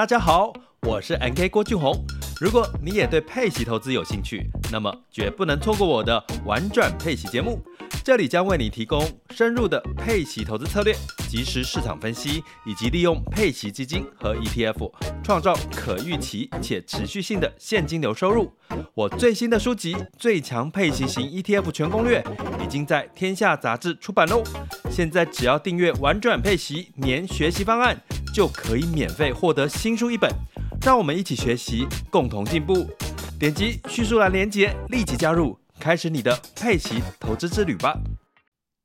大家好，我是 NK 郭俊宏。如果你也对配息投资有兴趣，那么绝不能错过我的玩转配息节目。这里将为你提供深入的配息投资策略、即时市场分析，以及利用配息基金和 ETF 创造可预期且持续性的现金流收入。我最新的书籍《最强配息型 ETF 全攻略》已经在天下杂志出版喽。现在只要订阅玩转配息年学习方案，就可以免费获得新书一本。让我们一起学习，共同进步。点击叙述栏连接，立即加入，开始你的佩奇投资之旅吧。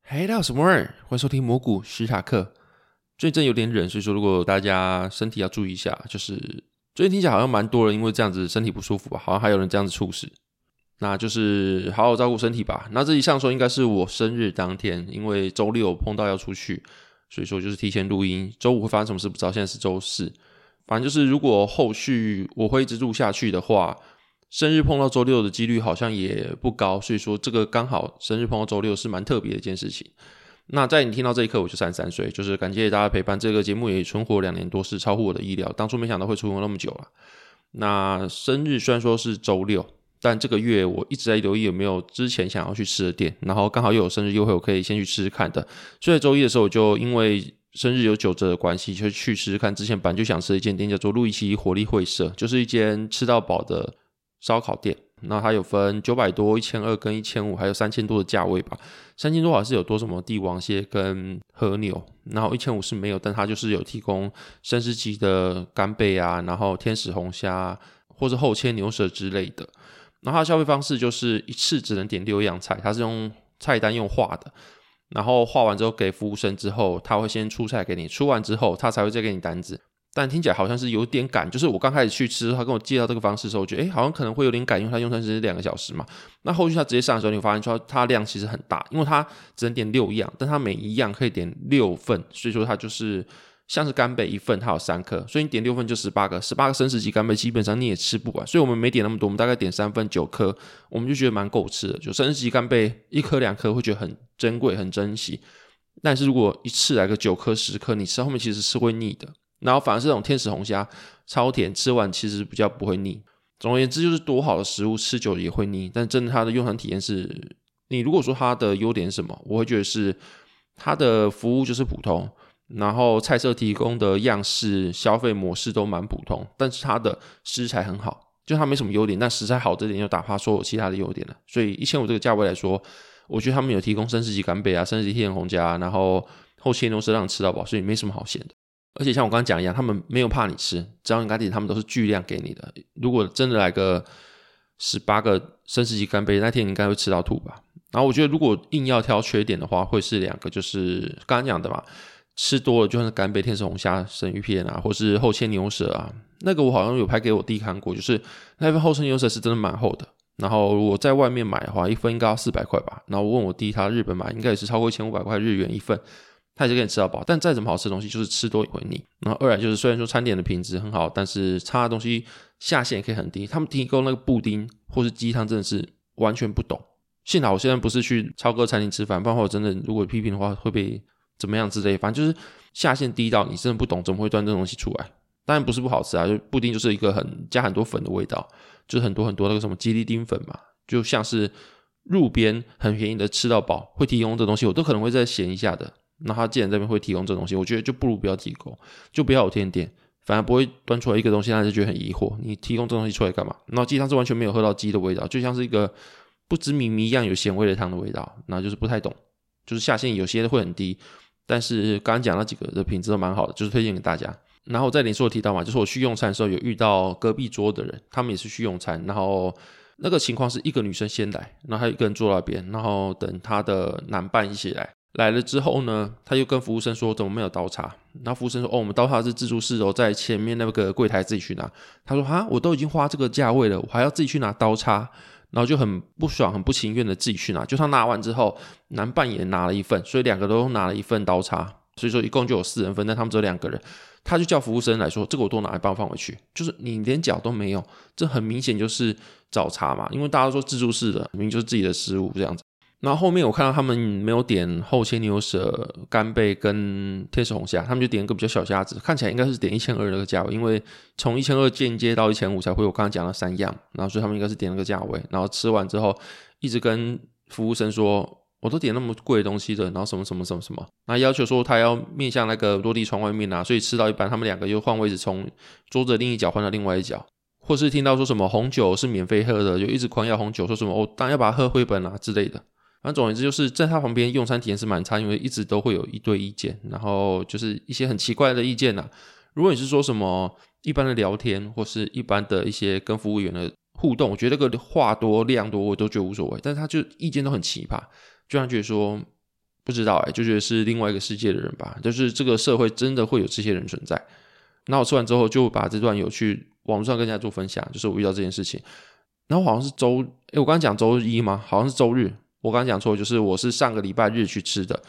嘿，大家好，我是摩尔，欢迎收听摩股史塔克。最近有点冷，所以说如果大家身体要注意一下，就是最近听起来好像蛮多人因为这样子身体不舒服吧，好像还有人这样子猝死。那就是好好照顾身体吧。那这一上说应该是我生日当天，因为周六碰到要出去，所以说就是提前录音。周五会发生什么事不知道，现在是周四。反正就是，如果后续我会一直录下去的话，生日碰到周六的几率好像也不高，所以说这个刚好生日碰到周六是蛮特别的一件事情。那在你听到这一刻，我就三十三岁，就是感谢大家陪伴。这个节目也存活两年多，是超乎我的意料。当初没想到会存活那么久了。那生日虽然说是周六，但这个月我一直在留意有没有之前想要去吃的店，然后刚好又有生日优惠，我可以先去吃吃看的。所以周一的时候我就因为。生日有九折的关系，就去试试看。之前本来就想吃一间店，叫做路易奇活力会社，就是一间吃到饱的烧烤店。那它有分九百多、一千二跟一千五，还有三千多的价位吧。三千多好像是有多什么帝王蟹跟和牛，然后一千五是没有，但它就是有提供生食级的干贝啊，然后天使红虾或者厚切牛舌之类的。然后它的消费方式就是一次只能点六样菜，它是用菜单用画的。然后画完之后给服务生之后，他会先出菜给你，出完之后他才会再给你单子。但听起来好像是有点赶，就是我刚开始去吃，他跟我介绍这个方式的时候，我觉得诶好像可能会有点赶，因为他用餐时间两个小时嘛。那后续他直接上的时候，你会发现说他量其实很大，因为他只能点六样，但他每一样可以点六份，所以说他就是。像是干贝一份，它有三颗，所以你点六份就十八个，十八个生食级干贝基本上你也吃不完，所以我们没点那么多，我们大概点三份九颗，我们就觉得蛮够吃的。就生食级干贝一颗两颗会觉得很珍贵很珍惜，但是如果一次来个九颗十颗，你吃后面其实是会腻的。然后反而是这种天使红虾超甜，吃完其实比较不会腻。总而言之，就是多好的食物吃久了也会腻，但真的它的用餐体验是，你如果说它的优点是什么，我会觉得是它的服务就是普通。然后菜色提供的样式、消费模式都蛮普通，但是它的食材很好，就它没什么优点，但食材好这点又打发所有其他的优点了。所以一千五这个价位来说，我觉得他们有提供生食级干贝啊、生食级天红虾，然后后切都是让你吃到饱，所以没什么好嫌的。而且像我刚刚讲一样，他们没有怕你吃，只要你赶紧，他们都是巨量给你的。如果真的来个十八个生食级干贝，那天你应该会吃到吐吧？然后我觉得如果硬要挑缺点的话，会是两个，就是刚刚讲的嘛。吃多了就像是干贝、天使红虾、生鱼片啊，或是厚切牛舌啊，那个我好像有拍给我弟看过，就是那份厚切牛舌是真的蛮厚的。然后我在外面买的话，一份应该要四百块吧。然后我问我弟，他日本买应该也是超过一千五百块日元一份，他也是给你吃到饱。但再怎么好吃的东西，就是吃多也会腻。然后二来就是虽然说餐点的品质很好，但是差的东西下限也可以很低。他们提供那个布丁或是鸡汤真的是完全不懂。幸好我现在不是去超哥餐厅吃饭，不然话我真的如果批评的话会被。怎么样之类，反正就是下限低到你真的不懂，怎么会端这东西出来？当然不是不好吃啊，就布丁就是一个很加很多粉的味道，就是很多很多那个什么吉利丁粉嘛，就像是路边很便宜的吃到饱会提供这东西，我都可能会再咸一下的。那他既然这边会提供这东西，我觉得就不如不要提供，就不要有甜点，反而不会端出来一个东西，让人觉得很疑惑。你提供这东西出来干嘛？然后鸡汤是完全没有喝到鸡的味道，就像是一个不知名一样有咸味的汤的味道，那就是不太懂，就是下限有些会很低。但是刚刚讲那几个的品质都蛮好的，就是推荐给大家。然后在连锁提到嘛，就是我去用餐的时候有遇到隔壁桌的人，他们也是去用餐，然后那个情况是一个女生先来，然后还有一个人坐那边，然后等她的男伴一起来。来了之后呢，他又跟服务生说怎么没有刀叉？然后服务生说哦，我们刀叉是自助式哦，在前面那个柜台自己去拿。他说哈，我都已经花这个价位了，我还要自己去拿刀叉。然后就很不爽、很不情愿的自己去拿，就他拿完之后，男伴也拿了一份，所以两个都拿了一份刀叉，所以说一共就有四人份，但他们只有两个人，他就叫服务生来说：“这个我多拿一半放回去。”就是你连脚都没有，这很明显就是找茬嘛，因为大家都说自助式的，明明就是自己的失误这样子。然后后面我看到他们没有点厚切牛舌、干贝跟天使红虾，他们就点一个比较小虾子，看起来应该是点一千二那个价位，因为从一千二间接到一千五才会我刚刚讲的三样，然后所以他们应该是点那个价位，然后吃完之后一直跟服务生说，我都点那么贵的东西的，然后什么什么什么什么，那要求说他要面向那个落地窗外面啊，所以吃到一半，他们两个又换位置，从桌子的另一角换到另外一角。或是听到说什么红酒是免费喝的，就一直狂要红酒，说什么哦，当然要把它喝回本啊之类的。反正总而言之，就是在他旁边用餐体验是蛮差，因为一直都会有一堆意见，然后就是一些很奇怪的意见呐、如果你是说什么一般的聊天，或是一般的一些跟服务员的互动，我觉得那个话多量多我都觉得无所谓。但是他就意见都很奇葩，居然觉得说不知道哎、就觉得是另外一个世界的人吧。就是这个社会真的会有这些人存在。那我吃完之后就把这段有去。网络上跟大家做分享，就是我遇到这件事情，然后好像是周，诶，我刚刚讲周一吗？好像是周日，我刚讲错，就是我是上个礼拜日去吃的，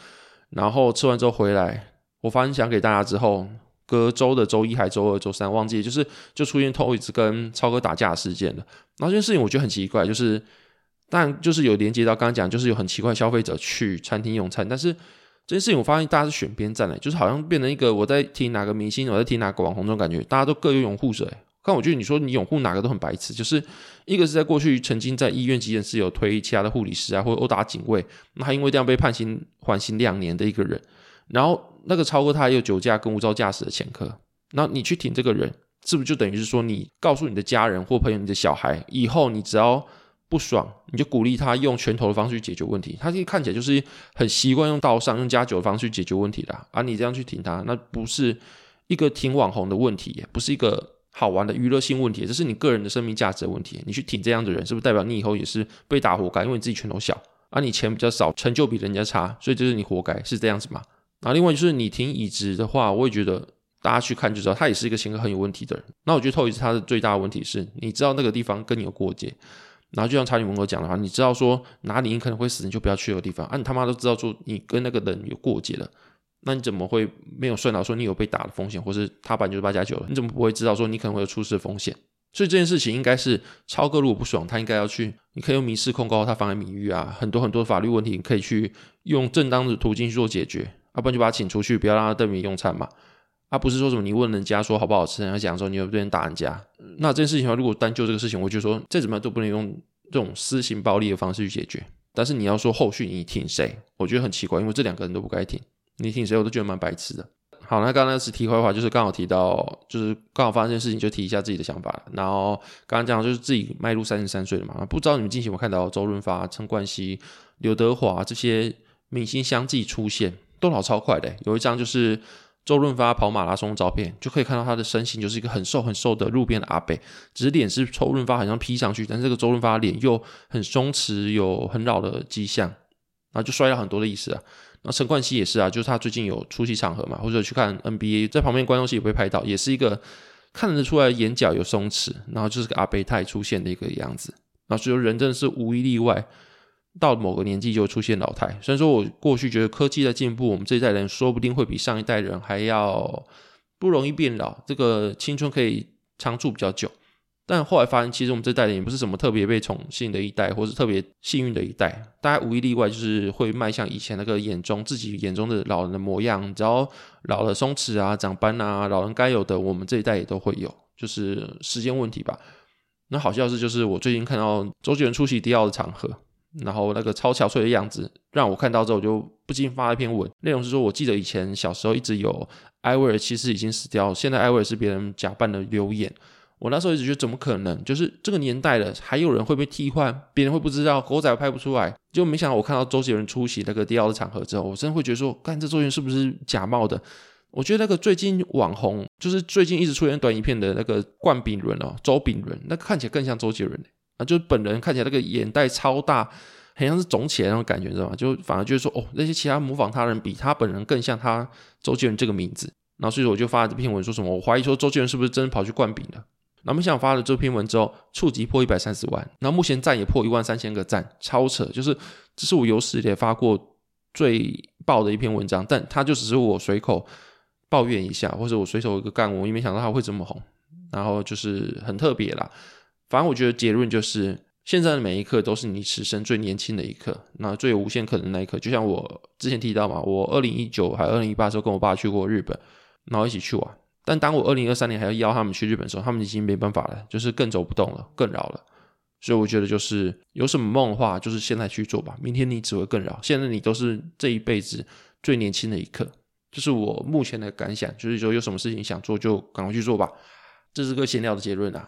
然后吃完之后回来，我分享给大家之后，隔周的周一还周二、周三忘记，就是就出现 Toys 跟超哥打架事件了。然后这件事情我觉得很奇怪，就是但就是有连接到刚刚讲，就是有很奇怪消费者去餐厅用餐，但是这件事情我发现大家是选边站的，就是好像变成一个我在听哪个明星，我在听哪个网红这种感觉，大家都各有拥护者。但我觉得你说你拥护哪个都很白痴，就是一个是在过去曾经在医院急诊室有推其他的护理师啊，或者殴打警卫，那他因为这样被判刑缓刑两年的一个人，然后那个超过他也有酒驾跟无照驾驶的前科，那你去挺这个人，是不是就等于是说你告诉你的家人或朋友、你的小孩，以后你只要不爽，你就鼓励他用拳头的方式去解决问题？他这看起来就是很习惯用道上、用加酒的方式去解决问题的，而、你这样去挺他，那不是一个挺网红的问题，也不是一个。好玩的娱乐性问题，这是你个人的生命价值的问题。你去挺这样的人，是不是代表你以后也是被打活该？因为你自己拳头小，而、啊、你钱比较少，成就比人家差，所以就是你活该，是这样子吗？然后另外就是你挺椅子的话，我也觉得大家去看就知道，他也是一个性格很有问题的人。那我觉得透一次他的最大的问题是，你知道那个地方跟你有过节，然后就像查理蒙哥讲的话，你知道说哪里你可能会死，你就不要去那个地方。啊，你他妈都知道说你跟那个人有过节了。那你怎么会没有算到说你有被打的风险，或是他本来就是八加九了？你怎么不会知道说你可能会有出事的风险？所以这件事情应该是超哥如果不爽，他应该要去，你可以用民事控告他妨碍名誉啊，很多很多法律问题你可以去用正当的途径去做解决，要、啊、不然就把他请出去，不要让他瞪眼用餐嘛。啊，不是说什么你问人家说好不好吃，然后讲说你有没有人打人家。那这件事情的话，如果单就这个事情，我就说再怎么样都不能用这种私刑暴力的方式去解决。但是你要说后续你挺谁，我觉得很奇怪，因为这两个人都不该挺。你挺谁我都觉得蛮白痴的。好，那刚刚那是题外话，就是刚好提到，就是刚好发生事情，就提一下自己的想法。然后刚刚讲就是自己迈入三十三岁了嘛，不知道你们近期有没有看到周润发、陈冠希、刘德华这些明星相继出现，都老超快的。有一张就是周润发跑马拉松的照片，就可以看到他的身形就是一个很瘦很瘦的路边的阿伯，只是脸是周润发好像 P 上去，但是这个周润发脸又很松弛，有很老的迹象，然后就摔了很多的意思啊。那陈冠希也是啊，就是他最近有出席场合嘛，或者去看 NBA，在旁边观众席也被拍到，也是一个看得出来眼角有松弛，然后就是个阿贝泰出现的一个样子。那所以说人真的是无一例外，到某个年纪就出现老态。虽然说我过去觉得科技在进步，我们这一代人说不定会比上一代人还要不容易变老，这个青春可以长驻比较久。但后来发现，其实我们这代人也不是什么特别被宠幸的一代，或是特别幸运的一代。大家无一例外就是会迈向以前那个眼中自己眼中的老人的模样。只要老了松弛啊、长斑啊，老人该有的，我们这一代也都会有，就是时间问题吧。那好笑的是，就是我最近看到周杰伦出席迪奥的场合，然后那个超憔悴的样子，让我看到之后就不禁发了一篇文，内容是说，我记得以前小时候一直有艾薇儿其实已经死掉，现在艾薇儿是别人假扮的流言。我那时候一直觉得怎么可能？就是这个年代了，还有人会被替换，别人会不知道，狗仔拍不出来。就没想到我看到周杰伦出席那个迪奥的场合之后，我真的会觉得说，干这周杰伦是不是假冒的？我觉得那个最近网红，就是最近一直出现短影片的那个冠炳伦哦，周炳伦，那看起来更像周杰伦啊，就是本人看起来那个眼袋超大，很像是肿起来那种感觉，知道吗？就反而就是说，哦，那些其他模仿他人比他本人更像他周杰伦这个名字。然后所以说我就发了这篇文说什么，我怀疑说周杰伦是不是真的跑去冠炳了。那没想发了这篇文之后，触及破一百三十万，然后目前赞也破一万三千个赞，超扯！就是这是我有史以来发过最爆的一篇文章，但它就只是我随口抱怨一下，或者我随手一个干，我也没想到它会这么红，然后就是很特别啦。反正我觉得结论就是，现在的每一刻都是你此生最年轻的一刻，那最有无限可能那一刻。就像我之前提到嘛，我二零一九还二零一八时候跟我爸去过日本，然后一起去玩。但当我二零二三年还要邀他们去日本的时候，他们已经没办法了，就是更走不动了，更老了。所以我觉得就是有什么梦的话，就是现在去做吧。明天你只会更老，现在你都是这一辈子最年轻的一刻。就是我目前的感想，就是说有什么事情想做就赶快去做吧。这是个闲聊的结论啊。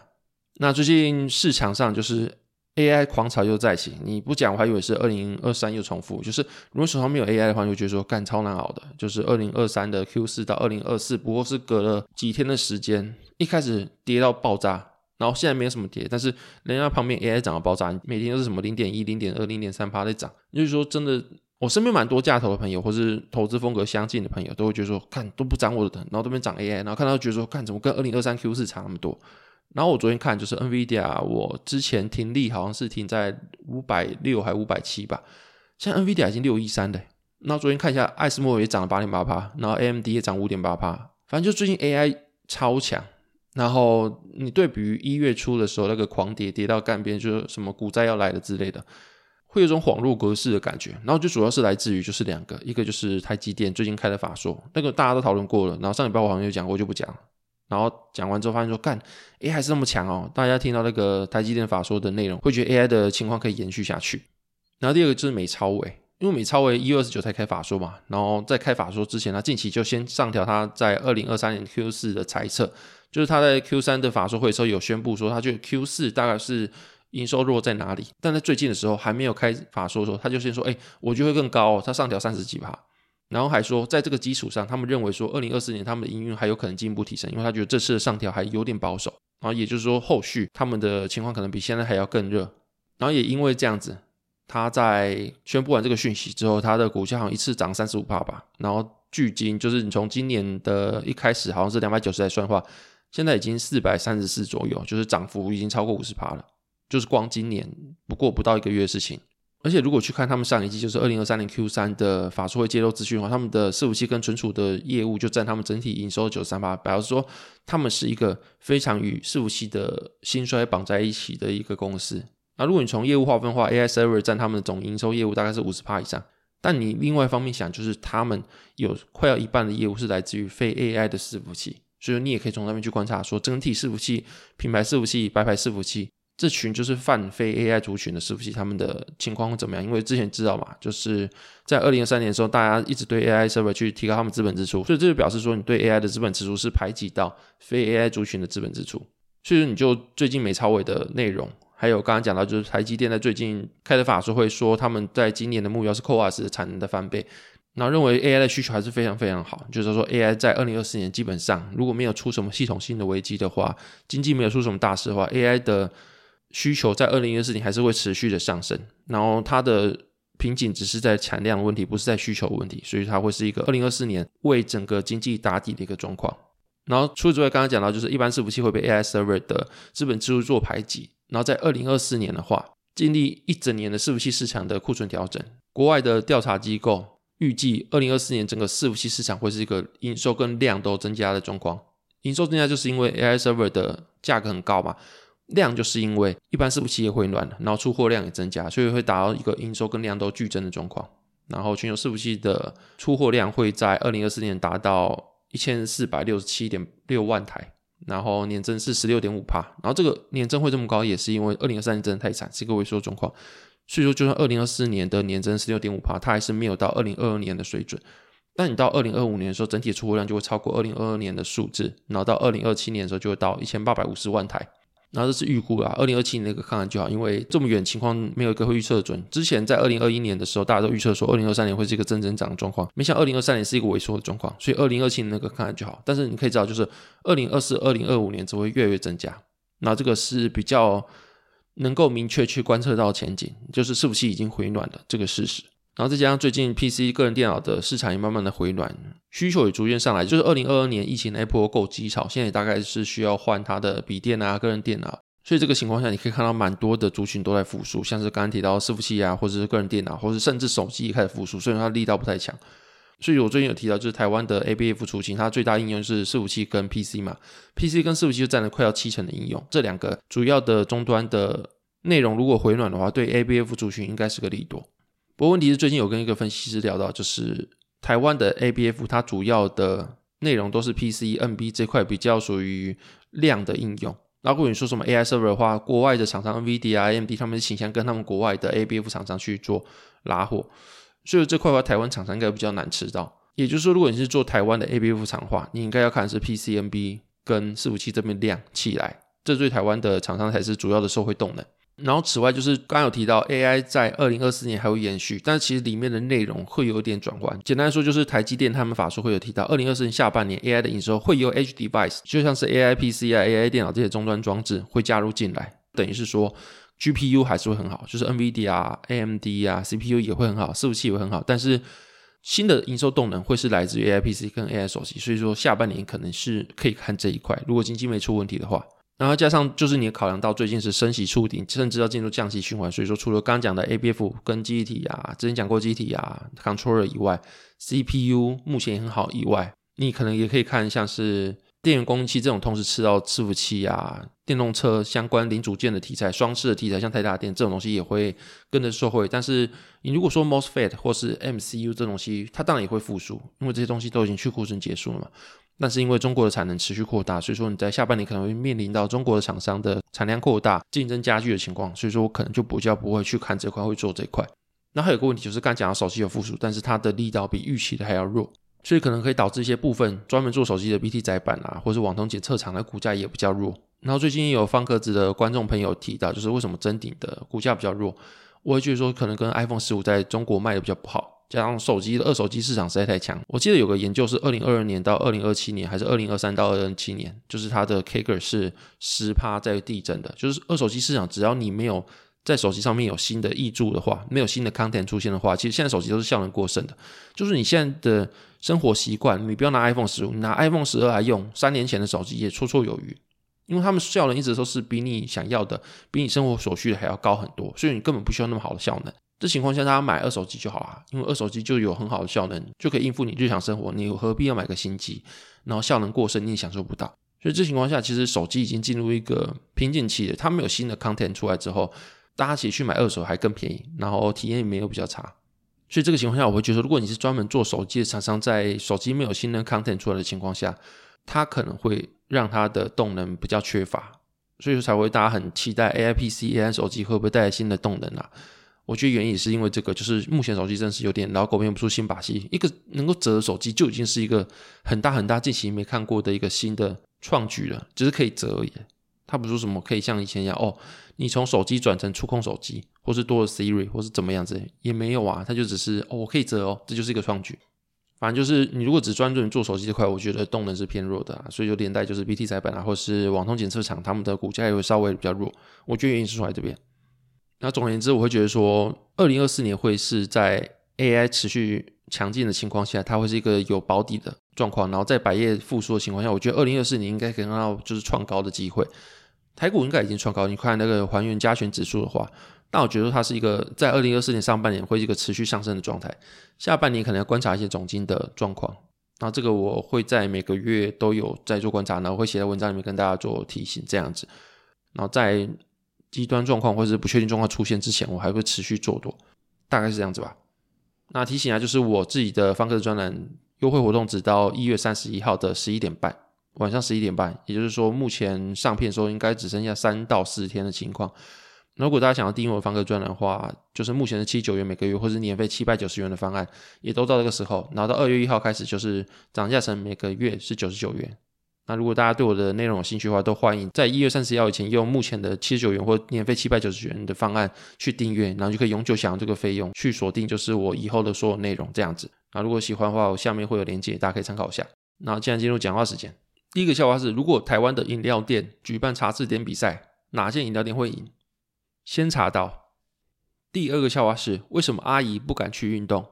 那最近市场上就是 AI 狂潮又再起，你不讲我还以为是二零二三又重复。就是如果手上没有 AI 的话，就觉得说干超难熬的。就是二零二三的 Q 四到二零二四，不过是隔了几天的时间，一开始跌到爆炸。然后现在没有什么跌，但是人家旁边 AI 涨到爆炸，每天都是什么零点一、零点二、零点三趴在涨。就是说，真的，我身边蛮多价投的朋友，或是投资风格相近的朋友，都会觉得说，看都不涨我的，然后这边涨 AI，然后看到觉得说，看怎么跟二零二三 Q 四差那么多。然后我昨天看就是 NVIDIA，我之前停利好像是停在五百六还五百七吧，现在 NVIDIA 已经六一三了。然后昨天看一下，艾斯摩尔也涨了八点八趴，然后 AMD 也涨五点八趴，反正就最近 AI 超强。然后你对比于一月初的时候那个狂跌，跌到干边，就是什么股灾要来了之类的，会有种恍若隔世的感觉。然后就主要是来自于就是两个，一个就是台积电最近开的法说，那个大家都讨论过了。然后上礼拜我好像有讲过，就不讲了。然后讲完之后发现说，干，AI 还是那么强哦。大家听到那个台积电法说的内容，会觉得 AI 的情况可以延续下去。然后第二个就是美超微，因为美超微一月二十九才开法说嘛，然后在开法说之前，他近期就先上调他在二零二三年 Q 四的财测。就是他在 Q 三的法说会的时候有宣布说，他觉得 Q 四大概是营收落在哪里，但在最近的时候还没有开法说的时候，他就先说，哎，我觉得会更高哦，他上调三十几趴，然后还说在这个基础上，他们认为说二零二四年他们的营运还有可能进一步提升，因为他觉得这次的上调还有点保守，然后也就是说后续他们的情况可能比现在还要更热，然后也因为这样子，他在宣布完这个讯息之后，他的股价好像一次涨三十五趴吧，然后距今就是你从今年的一开始好像是两百九十来算的话。现在已经四百三十四左右，就是涨幅已经超过五十趴了。就是光今年不过不到一个月的事情，而且如果去看他们上一季，就是二零二三年 Q 三的法说会揭露资讯的话，他们的伺服器跟存储的业务就占他们整体营收九十三趴，表示说他们是一个非常与伺服器的兴衰绑在一起的一个公司。那如果你从业务划分的话，AI server 占他们的总营收业务大概是五十趴以上，但你另外一方面想，就是他们有快要一半的业务是来自于非 AI 的伺服器。所以你也可以从那边去观察，说整体伺服器、品牌伺服器、白牌伺服器这群就是泛非 AI 族群的伺服器，他们的情况会怎么样？因为之前知道嘛，就是在二零二三年的时候，大家一直对 AI server 去提高他们资本支出，所以这就表示说，你对 AI 的资本支出是排挤到非 AI 族群的资本支出。所以说，你就最近美超微的内容，还有刚刚讲到，就是台积电在最近开的法说会说，他们在今年的目标是 CoWoS 的产能的翻倍。那认为 AI 的需求还是非常非常好，就是说 AI 在二零二四年基本上如果没有出什么系统性的危机的话，经济没有出什么大事的话，AI 的需求在二零二四年还是会持续的上升。然后它的瓶颈只是在产量问题，不是在需求问题，所以它会是一个二零二四年为整个经济打底的一个状况。然后除此之外，刚刚讲到就是一般伺服器会被 AI server 的资本支出做排挤。然后在二零二四年的话，经历一整年的伺服器市场的库存调整，国外的调查机构。预计二零二四年整个伺服器市场会是一个营收跟量都增加的状况。营收增加就是因为 AI server 的价格很高嘛，量就是因为一般伺服器也回暖，然后出货量也增加，所以会达到一个营收跟量都剧增的状况。然后全球伺服器的出货量会在二零二四年达到一千四百六十七点六万台，然后年增是十六点五帕。然后这个年增会这么高，也是因为二零二三年真的太惨，是一个萎缩状况。所以说，就算二零二四年的年增十六点五趴，它还是没有到二零二二年的水准。但你到二零二五年的时候，整体出货量就会超过二零二二年的数字，然后到二零二七年的时候就会到一千八百五十万台。然后这是预估啊，二零二七年那个看看就好，因为这么远情况没有一个会预测准。之前在二零二一年的时候，大家都预测说二零二三年会是一个正增长的状况，没想到二零二三年是一个萎缩的状况。所以二零二七年那个看看就好。但是你可以知道，就是二零二四、二零二五年只会越来越增加。那这个是比较。能够明确去观测到前景，就是伺服器已经回暖了这个事实。然后再加上最近 PC 个人电脑的市场也慢慢的回暖，需求也逐渐上来。就是二零二二年疫情那波够机潮，现在也大概是需要换它的笔电啊、个人电脑。所以这个情况下，你可以看到蛮多的族群都在复苏，像是刚刚提到伺服器啊，或者是个人电脑，或者甚至手机也开始复苏，虽然它力道不太强。所以我最近有提到，就是台湾的 ABF 出清，它最大应用是伺服器跟 PC 嘛，PC 跟伺服器就占了快要七成的应用，这两个主要的终端的内容如果回暖的话，对 ABF 族群应该是个利多。不过问题是，最近有跟一个分析师聊到，就是台湾的 ABF 它主要的内容都是 PC、NB 这块比较属于量的应用。那如果你说什么 AI server 的话，国外的厂商 NVD 啊、AMD 他们是倾向跟他们国外的 ABF 厂商去做拉货，所以这块的话，台湾厂商应该比较难吃到。也就是说，如果你是做台湾的 ABF 厂的话，你应该要看是 PC、NB 跟伺服器这边量起来，这对台湾的厂商才是主要的受惠动能。然后，此外就是刚有提到 AI 在二零二四年还会延续，但是其实里面的内容会有点转换。简单来说，就是台积电他们法说会有提到，二零二四年下半年 AI 的营收会由 Edge Device，就像是 AI PC 啊、AI 电脑这些终端装置会加入进来，等于是说 GPU 还是会很好，就是 N V D 啊、AMD 啊、CPU 也会很好，伺服器也会很好，但是新的营收动能会是来自于 AI PC 跟 AI 手机，所以说下半年可能是可以看这一块，如果经济没出问题的话。然后加上就是你考量到最近是升息触顶，甚至要进入降息循环，所以说除了刚讲的 ABF 跟记忆体啊，之前讲过记忆体啊，controller 以外，CPU 目前也很好以外，你可能也可以看像是电源供应器这种同时吃到伺服器啊，电动车相关零组件的题材，双吃的题材，像台达电这种东西也会跟着受惠。但是你如果说 MOSFET 或是 MCU 这东西，它当然也会复苏，因为这些东西都已经去库存结束了嘛。但是因为中国的产能持续扩大，所以说你在下半年可能会面临到中国的厂商的产量扩大、竞争加剧的情况，所以说我可能就比较不会去看这块，会做这块。那还有个问题就是，刚讲到手机有复苏，但是它的力道比预期的还要弱，所以可能可以导致一些部分专门做手机的 BT 载板啊，或是网通检测厂的股价也比较弱。然后最近有方格子的观众朋友提到，就是为什么臻鼎的股价比较弱，我会觉得说可能跟 iPhone 十五在中国卖的比较不好。加上手机的二手机市场实在太强，我记得有个研究是二零二二年到二零二七年，还是二零二三到二零二七年，就是它的 CAGR 是十趴在递增的。就是二手机市场，只要你没有在手机上面有新的挹注的话，没有新的 content 出现的话，其实现在手机都是效能过剩的。就是你现在的生活习惯，你不要拿 iPhone 十五，拿 iPhone 十二来用，三年前的手机也绰绰有余，因为他们效能一直都是比你想要的，比你生活所需的还要高很多，所以你根本不需要那么好的效能。这情况下，大家买二手机就好了，因为二手机就有很好的效能，就可以应付你日常生活。你何必要买个新机，然后效能过剩，你也享受不到。所以这情况下，其实手机已经进入一个瓶颈期了。它没有新的 content 出来之后，大家其实去买二手还更便宜，然后体验也没有比较差。所以这个情况下，我会觉得，如果你是专门做手机的厂商，在手机没有新的 content 出来的情况下，它可能会让它的动能比较缺乏，所以说才会大家很期待 AI PC、AI 手机会不会带来新的动能啊？我觉得原因也是因为这个，就是目前手机真是有点老狗变不出新把戏。一个能够折的手机就已经是一个很大很大、近期没看过的一个新的创举了，只是可以折而已。它不是说什么可以像以前一样哦，你从手机转成触控手机，或是多了 Siri，或是怎么样子也没有啊。它就只是哦，我可以折哦，这就是一个创举。反正就是你如果只专注于做手机这块，我觉得动能是偏弱的啊。所以有连带就是 BT 载板啊，或是网通检测厂，他们的股价也会稍微比较弱。我觉得原因是出来这边。那总而言之，我会觉得说，二零二四年会是在 AI 持续强劲的情况下，它会是一个有保底的状况。然后在百业复苏的情况下，我觉得二零二四年应该可以看到就是创高的机会。台股应该已经创高，你看那个还原加权指数的话，那我觉得它是一个在二零二四年上半年会是一个持续上升的状态，下半年可能要观察一些总经的状况。那这个我会在每个月都有在做观察，然后会写在文章里面跟大家做提醒，这样子。然后在极端状况或者是不确定状况出现之前，我还会持续做多，大概是这样子吧。那提醒啊，就是我自己的方格子专栏优惠活动，直到一月三十一号的十一点半，晚上十一点半，也就是说目前上片的时候应该只剩下三到四天的情况。如果大家想要订阅我的方格子专栏的话，就是目前的七十九元每个月，或是年费七百九十元的方案，也都到这个时候。然后到二月一号开始，就是涨价成每个月是九十九元。那如果大家对我的内容有兴趣的话，都欢迎在一月三十号以前用目前的七十九元或年费七百九十元的方案去订阅，然后就可以永久享用这个费用，去锁定就是我以后的所有内容这样子。那如果喜欢的话，我下面会有链接，大家可以参考一下。那现在进入讲话时间，第一个笑话是：如果台湾的饮料店举办查字典比赛，哪间饮料店会赢？先查到。第二个笑话是：为什么阿姨不敢去运动？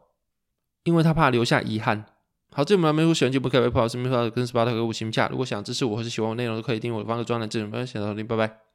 因为她怕留下遗憾。好，这里我们没有喜欢节目，可以微博、私密话跟 Spotify 和五星评价。如果想支持我或是喜欢我内容，都可以订阅我的方式专栏。这里我们下次再见，拜拜。